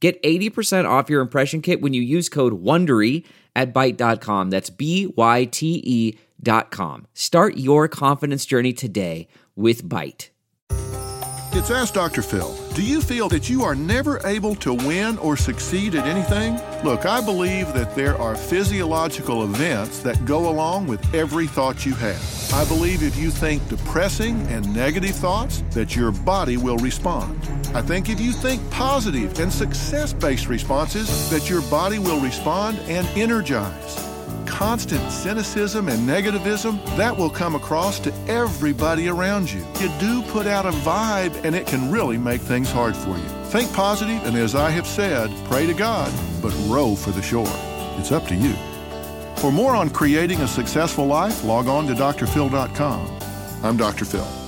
Get 80% off your impression kit when you use code WONDERY at Byte.com. That's B-Y-T-E dot com. Start your confidence journey today with Byte. It's Ask Dr. Phil. Do you feel that you are never able to win or succeed at anything? Look, I believe that there are physiological events that go along with every thought you have. I believe if you think depressing and negative thoughts, that your body will respond. I think if you think positive and success based responses, that your body will respond and energize constant cynicism and negativism, that will come across to everybody around you. You do put out a vibe, and it can really make things hard for you. Think positive, and as I have said, pray to God, but row for the shore. It's up to you. For more on creating a successful life, log on to drphil.com. I'm Dr. Phil.